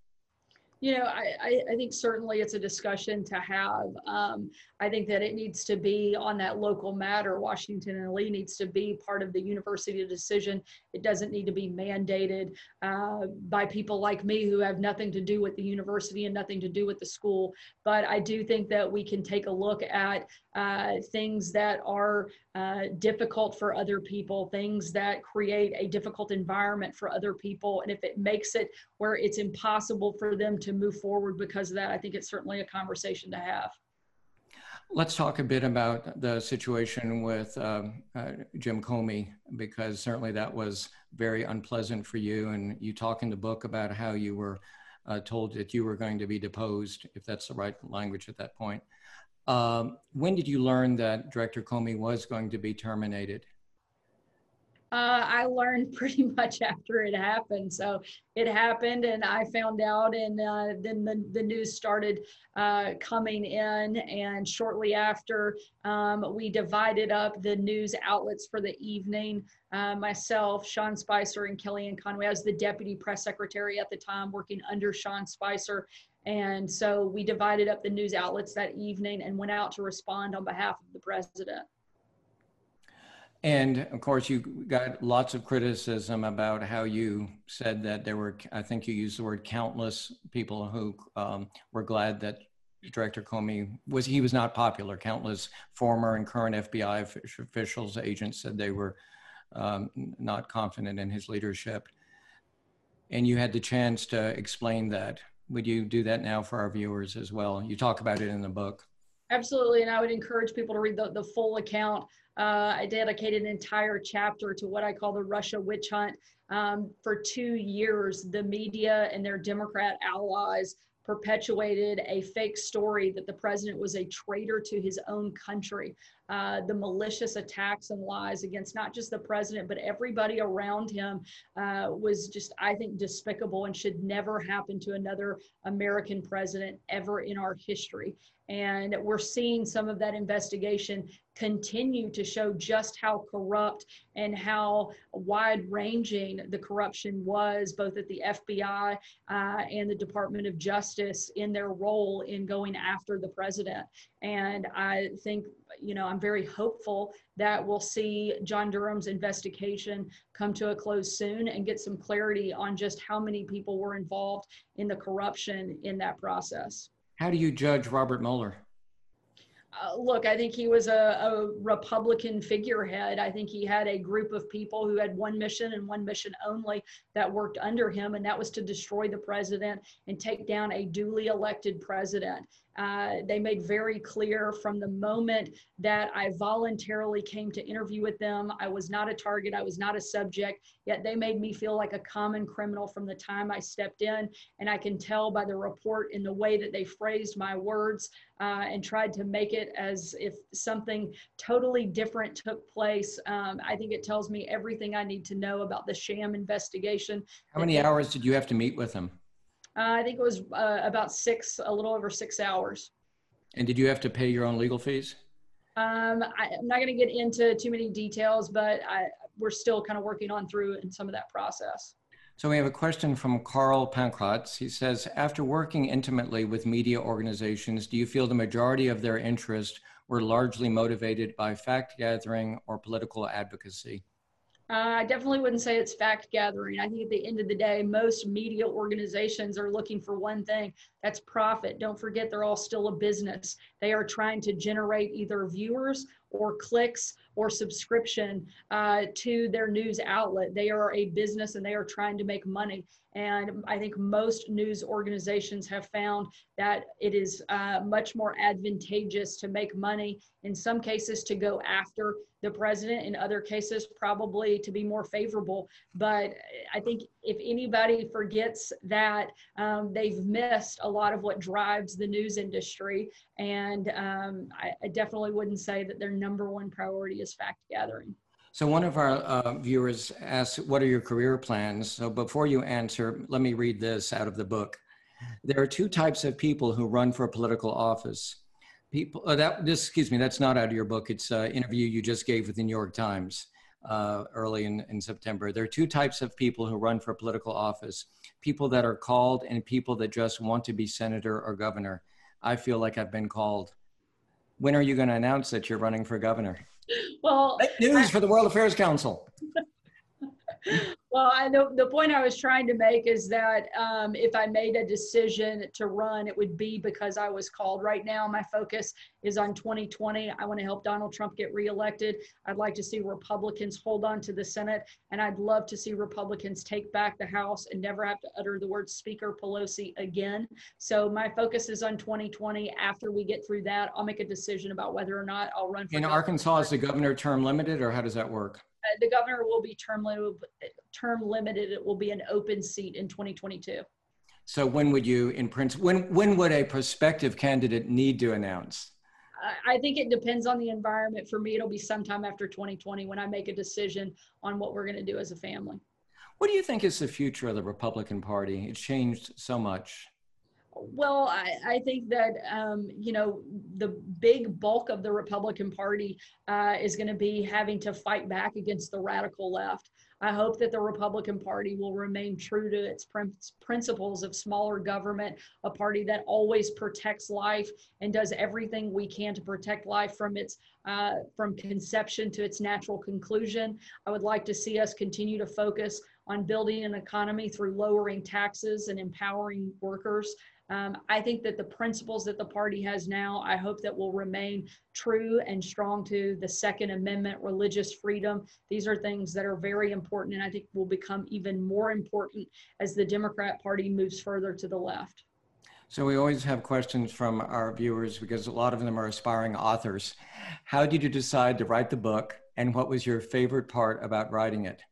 You know, I, I think certainly it's a discussion to have. Um, I think that it needs to be on that local matter. Washington and Lee needs to be part of the university decision. It doesn't need to be mandated uh, by people like me who have nothing to do with the university and nothing to do with the school. But I do think that we can take a look at uh, things that are uh, difficult for other people, things that create a difficult environment for other people. And if it makes it where it's impossible for them to move forward because of that, I think it's certainly a conversation to have. Let's talk a bit about the situation with um, uh, Jim Comey, because certainly that was very unpleasant for you. And you talk in the book about how you were uh, told that you were going to be deposed, if that's the right language at that point. Um, when did you learn that Director Comey was going to be terminated? Uh, I learned pretty much after it happened. So it happened, and I found out, and uh, then the, the news started uh, coming in. And shortly after, um, we divided up the news outlets for the evening. Uh, myself, Sean Spicer, and Kellyanne Conway. I was the deputy press secretary at the time, working under Sean Spicer. And so we divided up the news outlets that evening and went out to respond on behalf of the president. And of course, you got lots of criticism about how you said that there were, I think you used the word countless people who um, were glad that Director Comey was, he was not popular. Countless former and current FBI officials, agents said they were um, not confident in his leadership. And you had the chance to explain that. Would you do that now for our viewers as well? You talk about it in the book. Absolutely, and I would encourage people to read the, the full account. Uh, I dedicated an entire chapter to what I call the Russia witch hunt. Um, for two years, the media and their Democrat allies perpetuated a fake story that the president was a traitor to his own country. Uh, the malicious attacks and lies against not just the president, but everybody around him uh, was just, I think, despicable and should never happen to another American president ever in our history. And we're seeing some of that investigation continue to show just how corrupt and how wide ranging the corruption was, both at the FBI uh, and the Department of Justice in their role in going after the president. And I think, you know, I'm very hopeful that we'll see John Durham's investigation come to a close soon and get some clarity on just how many people were involved in the corruption in that process. How do you judge Robert Mueller? Uh, look, I think he was a, a, Republican figurehead. I think he had a group of people who had one mission and one mission only that worked under him, and that was to destroy the president and take down a duly elected president. Uh, they made very clear from the moment that I voluntarily came to interview with them. I was not a target, I was not a subject, yet they made me feel like a common criminal from the time I stepped in. And I can tell by the report in the way that they phrased my words uh, and tried to make it as if something totally different took place. Um, I think it tells me everything I need to know about the sham investigation. How many hours did you have to meet with them? Uh, I think it was uh, about six, a little over six hours. And did you have to pay your own legal fees? Um, I, am not going to get into too many details, but I, we're still kind of working on through in some of that process. So we have a question from Carl Pankratz. He says, after working intimately with media organizations, do you feel the majority of their interest were largely motivated by fact gathering or political advocacy? Uh, I definitely wouldn't say it's fact gathering. I think at the end of the day, most media organizations are looking for one thing that's profit. Don't forget, they're all still a business. They are trying to generate either viewers or clicks or subscription uh, to their news outlet. They are a business and they are trying to make money. And I think most news organizations have found that it is uh, much more advantageous to make money, in some cases, to go after the president, in other cases, probably to be more favorable. But I think if anybody forgets that, um, they've missed a lot of what drives the news industry. And um, I, I definitely wouldn't say that their number one priority is fact gathering. So one of our uh, viewers asked, what are your career plans? So before you answer, let me read this out of the book. There are two types of people who run for a political office. People uh, that this, excuse me, that's not out of your book. It's an interview you just gave with the New York Times uh, early in, in September. There are two types of people who run for a political office: people that are called and people that just want to be senator or governor. I feel like I've been called. When are you going to announce that you're running for governor? well, news I, for the World Affairs Council. well, I know the point I was trying to make is that um, if I made a decision to run, it would be because I was called. Right now, my focus is on 2020. I want to help Donald Trump get reelected. I'd like to see Republicans hold on to the Senate, and I'd love to see Republicans take back the House and never have to utter the word Speaker Pelosi again. So my focus is on 2020. After we get through that, I'll make a decision about whether or not I'll run. For In Arkansas, is the governor term limited, or how does that work? The governor will be term, term limited. It will be an open seat in 2022. So when would you, in principle, when when would a prospective candidate need to announce? I think it depends on the environment. For me, it'll be sometime after 2020 when I make a decision on what we're going to do as a family. What do you think is the future of the Republican Party? It's changed so much. Well, I, I think that, um, you know, the big bulk of the Republican Party uh, is going to be having to fight back against the radical left. I hope that the Republican Party will remain true to its prin- principles of smaller government, a party that always protects life and does everything we can to protect life from its uh, from conception to its natural conclusion. I would like to see us continue to focus on building an economy through lowering taxes and empowering workers. Um, I think that the principles that the party has now, I hope that will remain true and strong to the Second Amendment, religious freedom. These are things that are very important and I think will become even more important as the Democrat Party moves further to the left. So we always have questions from our viewers because a lot of them are aspiring authors. How did you decide to write the book and what was your favorite part about writing it?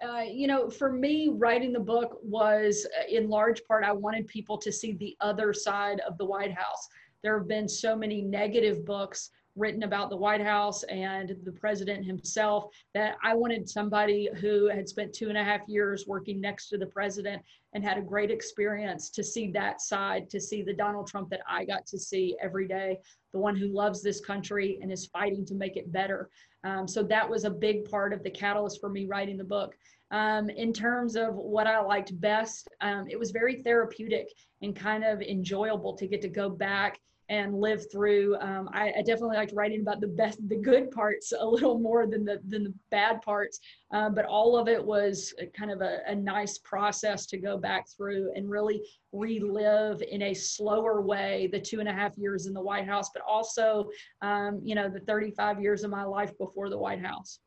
Uh, you know, for me, writing the book was uh, in large part, I wanted people to see the other side of the White House. There have been so many negative books written about the White House and the president himself that I wanted somebody who had spent two and a half years working next to the president and had a great experience to see that side, to see the Donald Trump that I got to see every day, the one who loves this country and is fighting to make it better. Um, so that was a big part of the catalyst for me writing the book. Um, in terms of what I liked best, um, it was very therapeutic and kind of enjoyable to get to go back and live through. Um, I, I, definitely liked writing about the best, the good parts a little more than the than the bad parts. Um, but all of it was kind of a, a, nice process to go back through and really relive in a slower way the two and a half years in the White House, but also, um, you know, the 35 years of my life before the White House.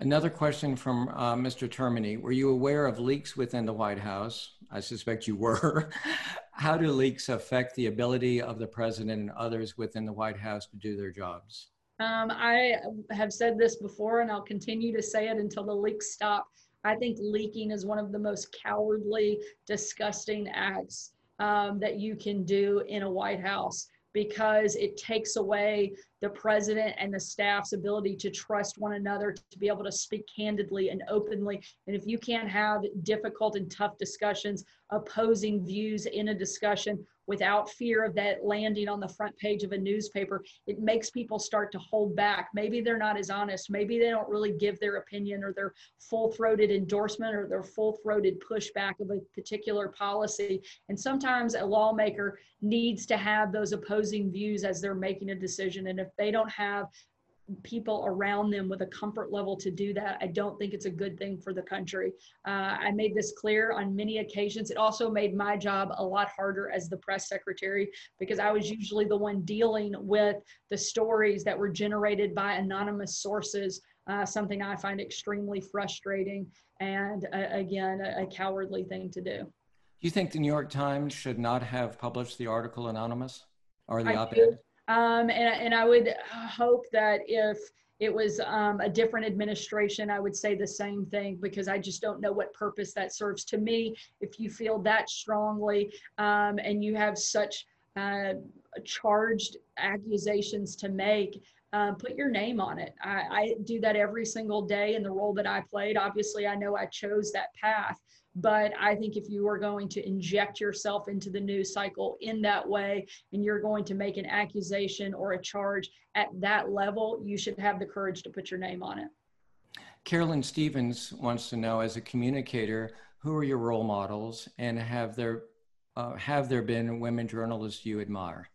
Another question from uh, Mr. Termini. Were you aware of leaks within the White House? I suspect you were. How do leaks affect the ability of the president and others within the White House to do their jobs? Um, I have said this before, and I'll continue to say it until the leaks stop. I think leaking is one of the most cowardly, disgusting acts um, that you can do in a White House because it takes away the president and the staff's ability to trust one another to be able to speak candidly and openly. And if you can't have difficult and tough discussions opposing views in a discussion without fear of that landing on the front page of a newspaper, it makes people start to hold back. Maybe they're not as honest. Maybe they don't really give their opinion or their full throated endorsement or their full throated pushback of a particular policy. And sometimes a lawmaker needs to have those opposing views as they're making a decision. And if they don't have people around them with a comfort level to do that, I don't think it's a good thing for the country. Uh, I made this clear on many occasions. It also made my job a lot harder as the press secretary because I was usually the one dealing with the stories that were generated by anonymous sources, uh, something I find extremely frustrating and, uh, again, a, a cowardly thing to do. Do you think the New York Times should not have published the article anonymous or the op ed? Um, and, and I would hope that if it was um, a different administration, I would say the same thing because I just don't know what purpose that serves. To me, if you feel that strongly um, and you have such uh, charged accusations to make, um, put your name on it. I, I, do that every single day in the role that I played. Obviously, I know I chose that path, but I think if you are going to inject yourself into the news cycle in that way and you're going to make an accusation or a charge at that level, you should have the courage to put your name on it. Carolyn Stevens wants to know as a communicator, who are your role models and have there, uh, have there been women journalists you admire?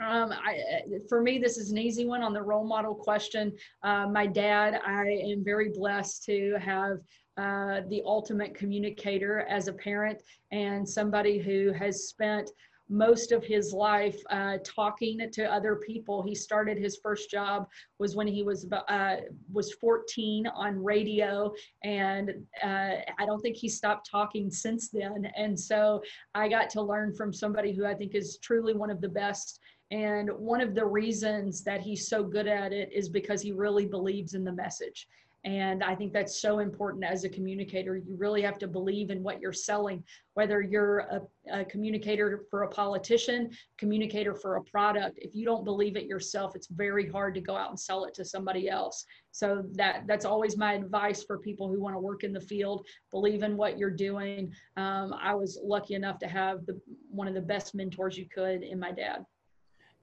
Um, I, for me, this is an easy one on the role model question. Uh, my dad, I am very blessed to have uh, the ultimate communicator as a parent and somebody who has spent most of his life uh, talking to other people. He started his first job was when he was uh, was 14 on radio, and uh, I don't think he stopped talking since then. And so I got to learn from somebody who I think is truly one of the best and one of the reasons that he's so good at it is because he really believes in the message. And I think that's so important as a communicator. You really have to believe in what you're selling, whether you're a, a, communicator for a politician, communicator for a product. If you don't believe it yourself, it's very hard to go out and sell it to somebody else. So that that's always my advice for people who want to work in the field. Believe in what you're doing. Um, I was lucky enough to have the one of the best mentors you could in my dad.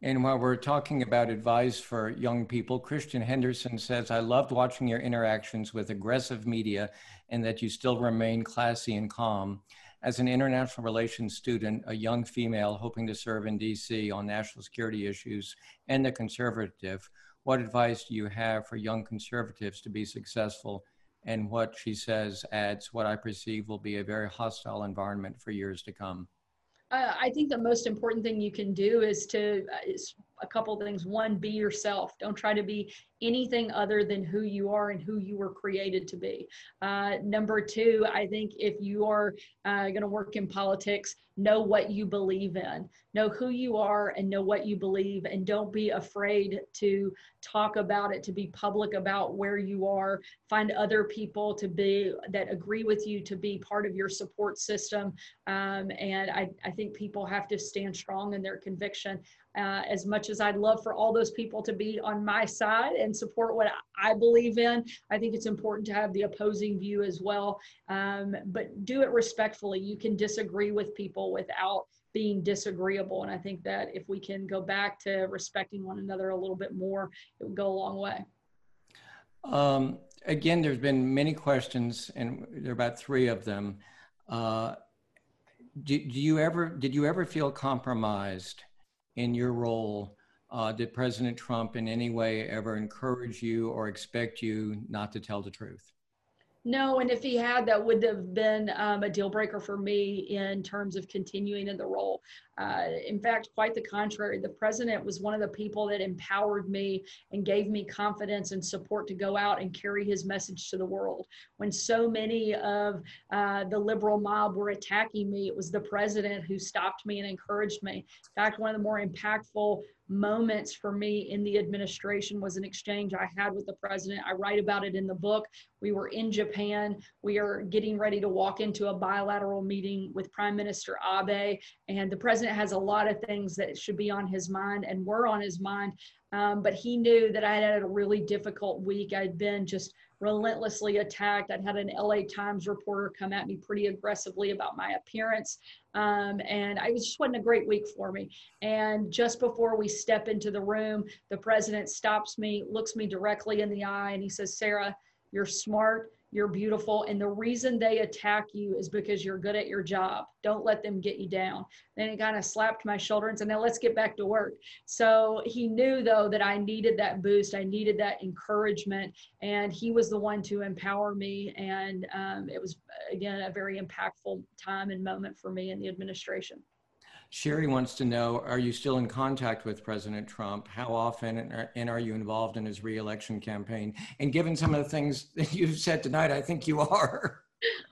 And while we're talking about advice for young people, Christian Henderson says, I loved watching your interactions with aggressive media and that you still remain classy and calm. As an international relations student, a young female hoping to serve in DC on national security issues and a conservative, what advice do you have for young conservatives to be successful? And what she says adds what I perceive will be a very hostile environment for years to come. Uh, I think the most important thing you can do is to uh, a couple things. One, be yourself. Don't try to be anything other than who you are and who you were created to be. Uh, number two, I think if you are uh, going to work in politics, know what you believe in, know who you are, and know what you believe, and don't be afraid to talk about it, to be public about where you are. Find other people to be that agree with you to be part of your support system. Um, and I, I think people have to stand strong in their conviction. Uh, as much as I'd love for all those people to be on my side and support what I believe in, I think it's important to have the opposing view as well. Um, but do it respectfully. You can disagree with people without being disagreeable. And I think that if we can go back to respecting one another a little bit more, it would go a long way. Um, again, there's been many questions, and there are about three of them. Uh, do, do you ever did you ever feel compromised in your role, uh, did President Trump in any way ever encourage you or expect you not to tell the truth? No, and if he had, that would have been um, a deal breaker for me in terms of continuing in the role. Uh, in fact, quite the contrary. The president was one of the people that empowered me and gave me confidence and support to go out and carry his message to the world. When so many of uh, the liberal mob were attacking me, it was the president who stopped me and encouraged me. In fact, one of the more impactful moments for me in the administration was an exchange I had with the president. I write about it in the book. We were in Japan. We are getting ready to walk into a bilateral meeting with Prime Minister Abe, and the president has a lot of things that should be on his mind and were on his mind. Um, but he knew that I had had a really difficult week. I'd been just relentlessly attacked. I'd had an LA Times reporter come at me pretty aggressively about my appearance. Um, and I was just wasn't a great week for me. And just before we step into the room, the president stops me, looks me directly in the eye, and he says, Sarah, you're smart, you're beautiful. And the reason they attack you is because you're good at your job. Don't let them get you down. Then he kind of slapped my shoulder and said, Now let's get back to work. So he knew, though, that I needed that boost. I needed that encouragement. And he was the one to empower me. And um, it was, again, a very impactful time and moment for me in the administration. Sherry wants to know Are you still in contact with President Trump? How often and are you involved in his reelection campaign? And given some of the things that you've said tonight, I think you are.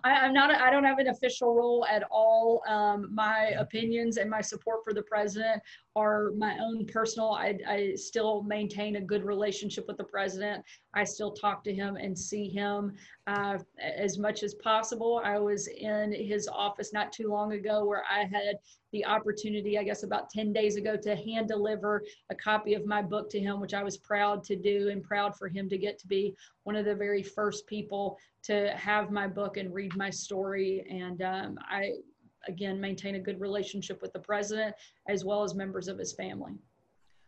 I, am not. I don't have an official role at all. Um, my opinions and my support for the president are my own personal. I, I still maintain a good relationship with the president. I still talk to him and see him uh, as much as possible. I was in his office not too long ago where I had the opportunity, I guess about 10 days ago, to hand deliver a copy of my book to him, which I was proud to do and proud for him to get to be one of the very first people to have my book and read my story. And um, I, again, maintain a good relationship with the president as well as members of his family.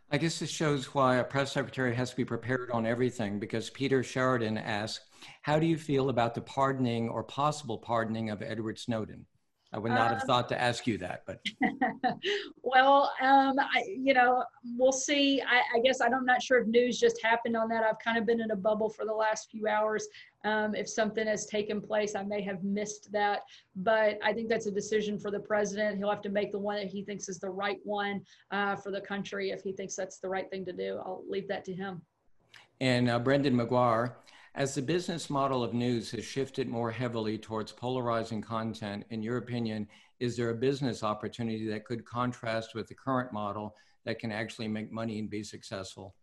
I guess this shows why a press secretary has to be prepared on everything because Peter Sheridan asked, How do you feel about the pardoning or possible pardoning of Edward Snowden? I would not have um, thought to ask you that, but. well, um, I, you know, we'll see. I, I guess I'm not sure if news just happened on that. I've kind of been in a bubble for the last few hours. Um, if something has taken place, I may have missed that. But I think that's a decision for the president. He'll have to make the one that he thinks is the right one uh, for the country. If he thinks that's the right thing to do, I'll leave that to him. And uh, Brendan McGuire as the business model of news has shifted more heavily towards polarizing content, in your opinion, is there a business opportunity that could contrast with the current model that can actually make money and be successful?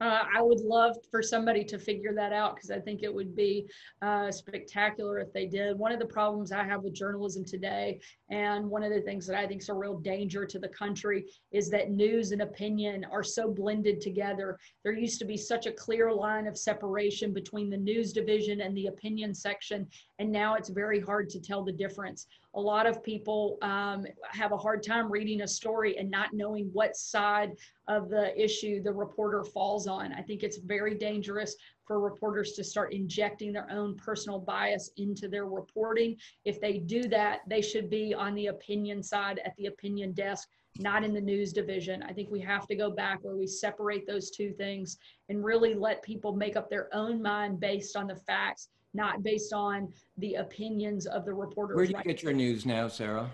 Uh, I would love for somebody to figure that out because I think it would be uh, spectacular if they did. One of the problems I have with journalism today, and one of the things that I think is a real danger to the country, is that news and opinion are so blended together. There used to be such a clear line of separation between the news division and the opinion section, and now it's very hard to tell the difference a lot of people um, have a hard time reading a story and not knowing what side of the issue the reporter falls on. I think it's very dangerous for reporters to start injecting their own personal bias into their reporting. If they do that, they should be on the opinion side at the opinion desk, not in the news division. I think we have to go back where we separate those two things and really let people make up their own mind based on the facts not based on the opinions of the reporters. Where do you get your news now, Sarah?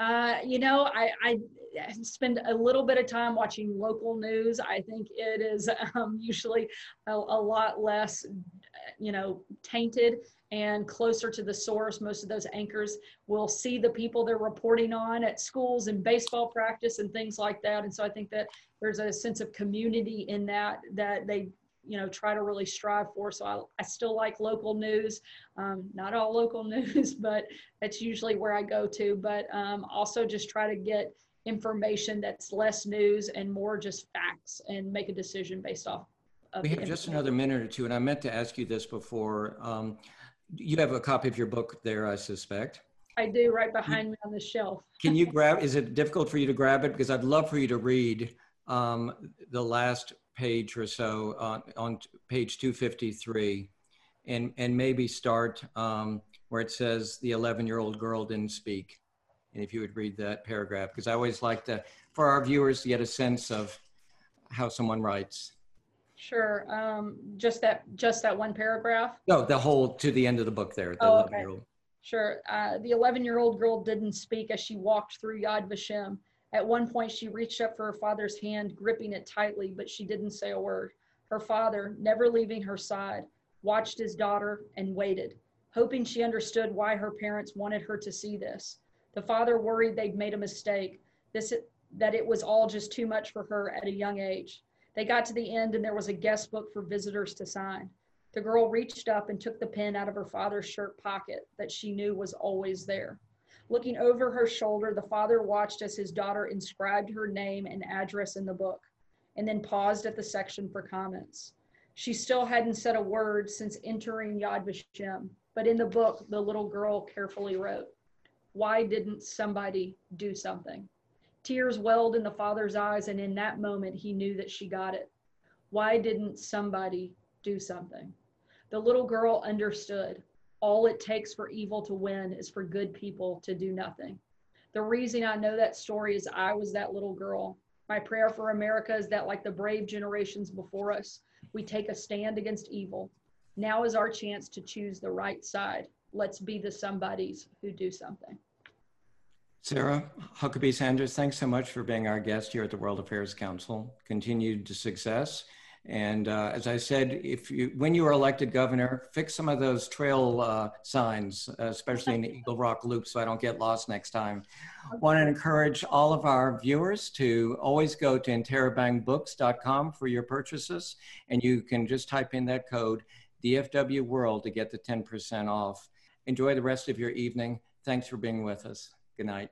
Uh, you know, I, I, spend a little bit of time watching local news. I think it is um, usually a, a, lot less, you know, tainted and closer to the source. Most of those anchors will see the people they're reporting on at schools and baseball practice and things like that. And so I think that there's a sense of community in that that they you know try to really strive for so i, I still like local news um, not all local news but that's usually where i go to but um, also just try to get information that's less news and more just facts and make a decision based off we have just another minute or two and i meant to ask you this before um, you have a copy of your book there i suspect I do right behind me on the shelf. Can you grab, is it difficult for you to grab it? Because I'd love for you to read um, the last page or so on, on page 253 and, and maybe start um, where it says the 11 year old girl didn't speak. And if you would read that paragraph, because I always like to, for our viewers to get a sense of how someone writes. Sure. Um, just that, just that one paragraph. No, the whole to the end of the book there. The oh, okay. Sure. Uh, the 11 year old girl didn't speak as she walked through Yad Vashem. At one point, she reached up for her father's hand, gripping it tightly, but she didn't say a word. Her father, never leaving her side, watched his daughter and waited, hoping she understood why her parents wanted her to see this. The father worried they'd made a mistake, this, that it was all just too much for her at a young age. They got to the end and there was a guest book for visitors to sign. The girl reached up and took the pen out of her father's shirt pocket that she knew was always there. Looking over her shoulder, the father watched as his daughter inscribed her name and address in the book, and then paused at the section for comments. She still hadn't said a word since entering Yad Vashem, but in the book, the little girl carefully wrote, Why didn't somebody do something? Tears welled in the father's eyes, and in that moment, he knew that she got it. Why didn't somebody do something? The little girl understood all it takes for evil to win is for good people to do nothing. The reason I know that story is I was that little girl. My prayer for America is that, like the brave generations before us, we take a stand against evil. Now is our chance to choose the right side. Let's be the somebodies who do something. Sarah Huckabee Sanders, thanks so much for being our guest here at the World Affairs Council. Continued success and uh, as I said, if you, when you are elected governor, fix some of those trail uh, signs, especially in the Eagle Rock Loop, so I don't get lost next time. I want to encourage all of our viewers to always go to interabangbooks.com for your purchases, and you can just type in that code DFW World to get the 10% off. Enjoy the rest of your evening. Thanks for being with us. Good night.